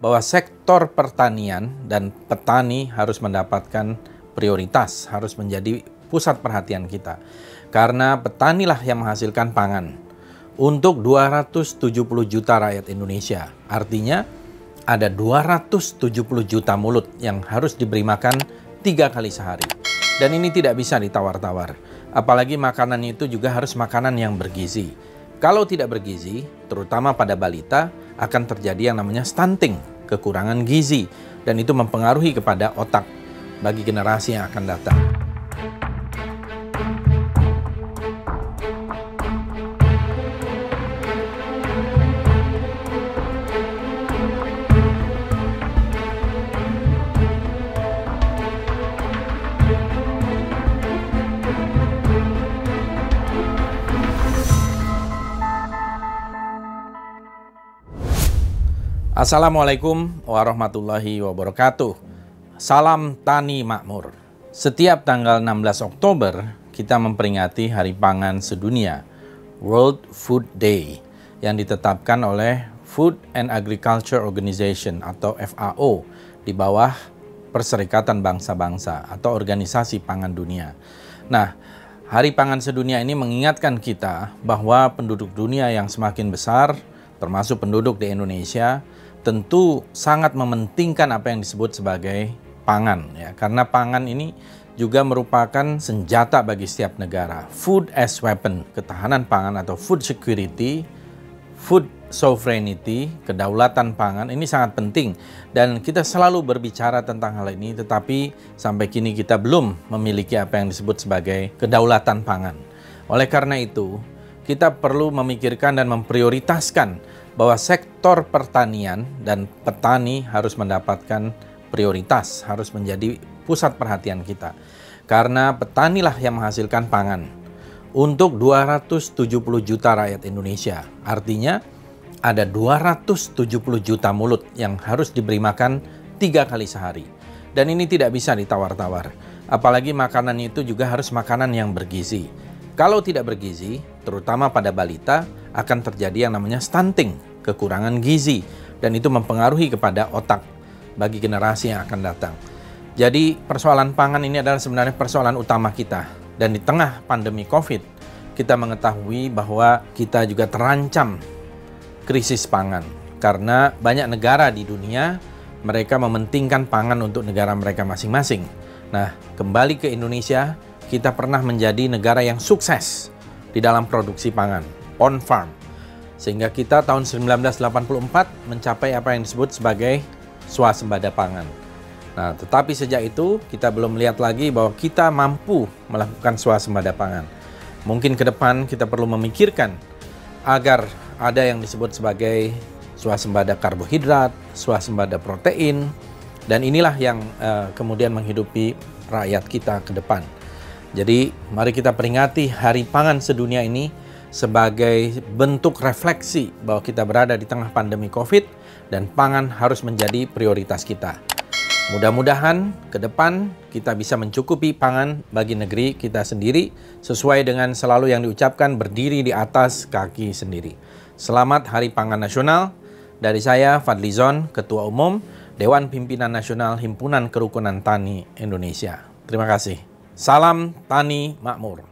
bahwa sektor pertanian dan petani harus mendapatkan prioritas, harus menjadi pusat perhatian kita. Karena petanilah yang menghasilkan pangan untuk 270 juta rakyat Indonesia. Artinya ada 270 juta mulut yang harus diberi makan tiga kali sehari. Dan ini tidak bisa ditawar-tawar. Apalagi makanan itu juga harus makanan yang bergizi. Kalau tidak bergizi, terutama pada balita, akan terjadi yang namanya stunting, kekurangan gizi, dan itu mempengaruhi kepada otak bagi generasi yang akan datang. Assalamualaikum warahmatullahi wabarakatuh. Salam Tani Makmur. Setiap tanggal 16 Oktober kita memperingati Hari Pangan Sedunia, World Food Day, yang ditetapkan oleh Food and Agriculture Organization atau FAO di bawah Perserikatan Bangsa-Bangsa atau Organisasi Pangan Dunia. Nah, Hari Pangan Sedunia ini mengingatkan kita bahwa penduduk dunia yang semakin besar, termasuk penduduk di Indonesia, tentu sangat mementingkan apa yang disebut sebagai pangan ya karena pangan ini juga merupakan senjata bagi setiap negara. Food as weapon, ketahanan pangan atau food security, food sovereignty, kedaulatan pangan ini sangat penting dan kita selalu berbicara tentang hal ini tetapi sampai kini kita belum memiliki apa yang disebut sebagai kedaulatan pangan. Oleh karena itu, kita perlu memikirkan dan memprioritaskan bahwa sektor pertanian dan petani harus mendapatkan prioritas, harus menjadi pusat perhatian kita. Karena petanilah yang menghasilkan pangan untuk 270 juta rakyat Indonesia. Artinya ada 270 juta mulut yang harus diberi makan tiga kali sehari. Dan ini tidak bisa ditawar-tawar. Apalagi makanan itu juga harus makanan yang bergizi. Kalau tidak bergizi, terutama pada balita, akan terjadi yang namanya stunting, kekurangan gizi, dan itu mempengaruhi kepada otak bagi generasi yang akan datang. Jadi persoalan pangan ini adalah sebenarnya persoalan utama kita. Dan di tengah pandemi COVID, kita mengetahui bahwa kita juga terancam krisis pangan. Karena banyak negara di dunia, mereka mementingkan pangan untuk negara mereka masing-masing. Nah, kembali ke Indonesia, kita pernah menjadi negara yang sukses di dalam produksi pangan, on farm. Sehingga kita tahun 1984 mencapai apa yang disebut sebagai swasembada pangan. Nah, tetapi sejak itu kita belum melihat lagi bahwa kita mampu melakukan swasembada pangan. Mungkin ke depan kita perlu memikirkan agar ada yang disebut sebagai swasembada karbohidrat, swasembada protein, dan inilah yang uh, kemudian menghidupi rakyat kita ke depan. Jadi, mari kita peringati Hari Pangan Sedunia ini sebagai bentuk refleksi bahwa kita berada di tengah pandemi COVID dan pangan harus menjadi prioritas kita. Mudah-mudahan ke depan kita bisa mencukupi pangan bagi negeri kita sendiri sesuai dengan selalu yang diucapkan berdiri di atas kaki sendiri. Selamat Hari Pangan Nasional dari saya Fadlizon, Ketua Umum Dewan Pimpinan Nasional Himpunan Kerukunan Tani Indonesia. Terima kasih. Salam Tani Makmur.